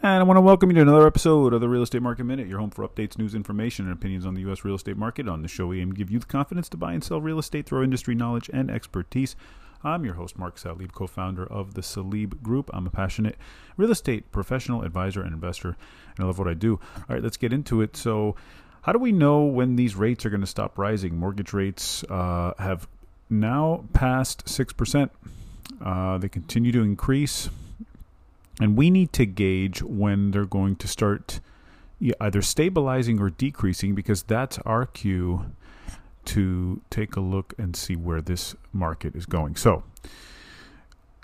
And I want to welcome you to another episode of the Real Estate Market Minute, your home for updates, news, information, and opinions on the U.S. real estate market. On the show, we aim to give you the confidence to buy and sell real estate through industry knowledge and expertise. I'm your host, Mark Salib, co founder of the Salib Group. I'm a passionate real estate professional, advisor, and investor, and I love what I do. All right, let's get into it. So, how do we know when these rates are going to stop rising? Mortgage rates uh, have now passed 6%. Uh, they continue to increase. And we need to gauge when they're going to start either stabilizing or decreasing because that's our cue to take a look and see where this market is going. So,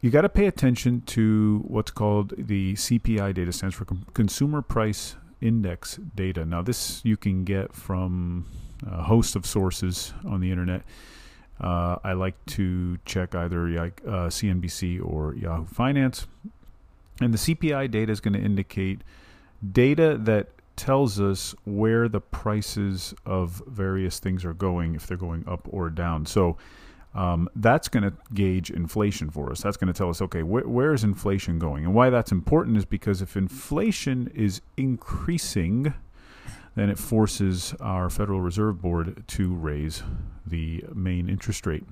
you got to pay attention to what's called the CPI data stands for Consumer Price Index data. Now, this you can get from a host of sources on the internet. Uh, I like to check either uh, CNBC or Yahoo Finance. And the CPI data is going to indicate data that tells us where the prices of various things are going, if they're going up or down. So um, that's going to gauge inflation for us. That's going to tell us, okay, wh- where is inflation going? And why that's important is because if inflation is increasing, then it forces our Federal Reserve Board to raise the main interest rate.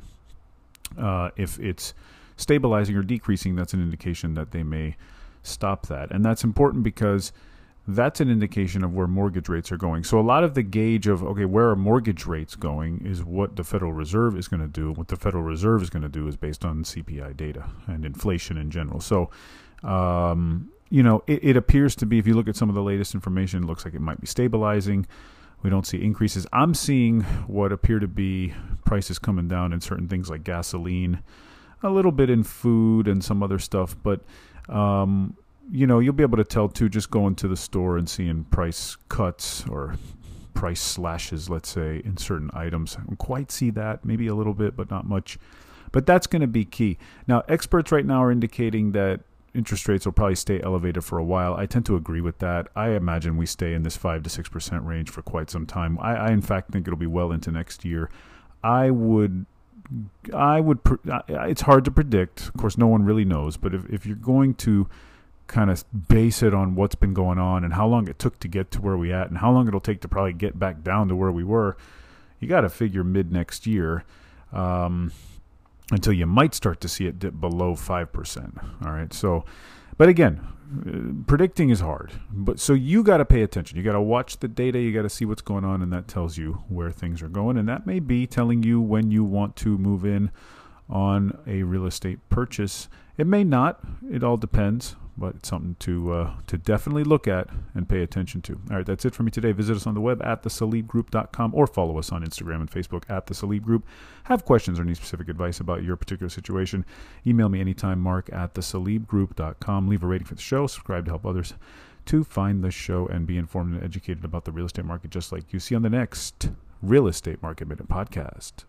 Uh, if it's stabilizing or decreasing, that's an indication that they may stop that. And that's important because that's an indication of where mortgage rates are going. So a lot of the gauge of okay, where are mortgage rates going is what the Federal Reserve is going to do. What the Federal Reserve is going to do is based on CPI data and inflation in general. So, um, you know, it, it appears to be if you look at some of the latest information, it looks like it might be stabilizing. We don't see increases. I'm seeing what appear to be prices coming down in certain things like gasoline, a little bit in food and some other stuff, but um, you know, you'll be able to tell too just going to the store and seeing price cuts or price slashes, let's say, in certain items. I don't quite see that, maybe a little bit, but not much. But that's going to be key. Now, experts right now are indicating that interest rates will probably stay elevated for a while. I tend to agree with that. I imagine we stay in this 5 to 6% range for quite some time. I, I in fact, think it'll be well into next year. I would I would. It's hard to predict. Of course, no one really knows. But if, if you're going to kind of base it on what's been going on and how long it took to get to where we at and how long it'll take to probably get back down to where we were, you got to figure mid next year um, until you might start to see it dip below five percent. All right, so. But again, predicting is hard. But so you got to pay attention. You got to watch the data. You got to see what's going on, and that tells you where things are going. And that may be telling you when you want to move in on a real estate purchase. It may not. It all depends but it's something to uh, to definitely look at and pay attention to. All right, that's it for me today. Visit us on the web at thesalibgroup.com or follow us on Instagram and Facebook at the Group. Have questions or any specific advice about your particular situation? Email me anytime, mark at thesalibgroup.com. Leave a rating for the show, subscribe to help others to find the show and be informed and educated about the real estate market just like you see on the next Real Estate Market Minute podcast.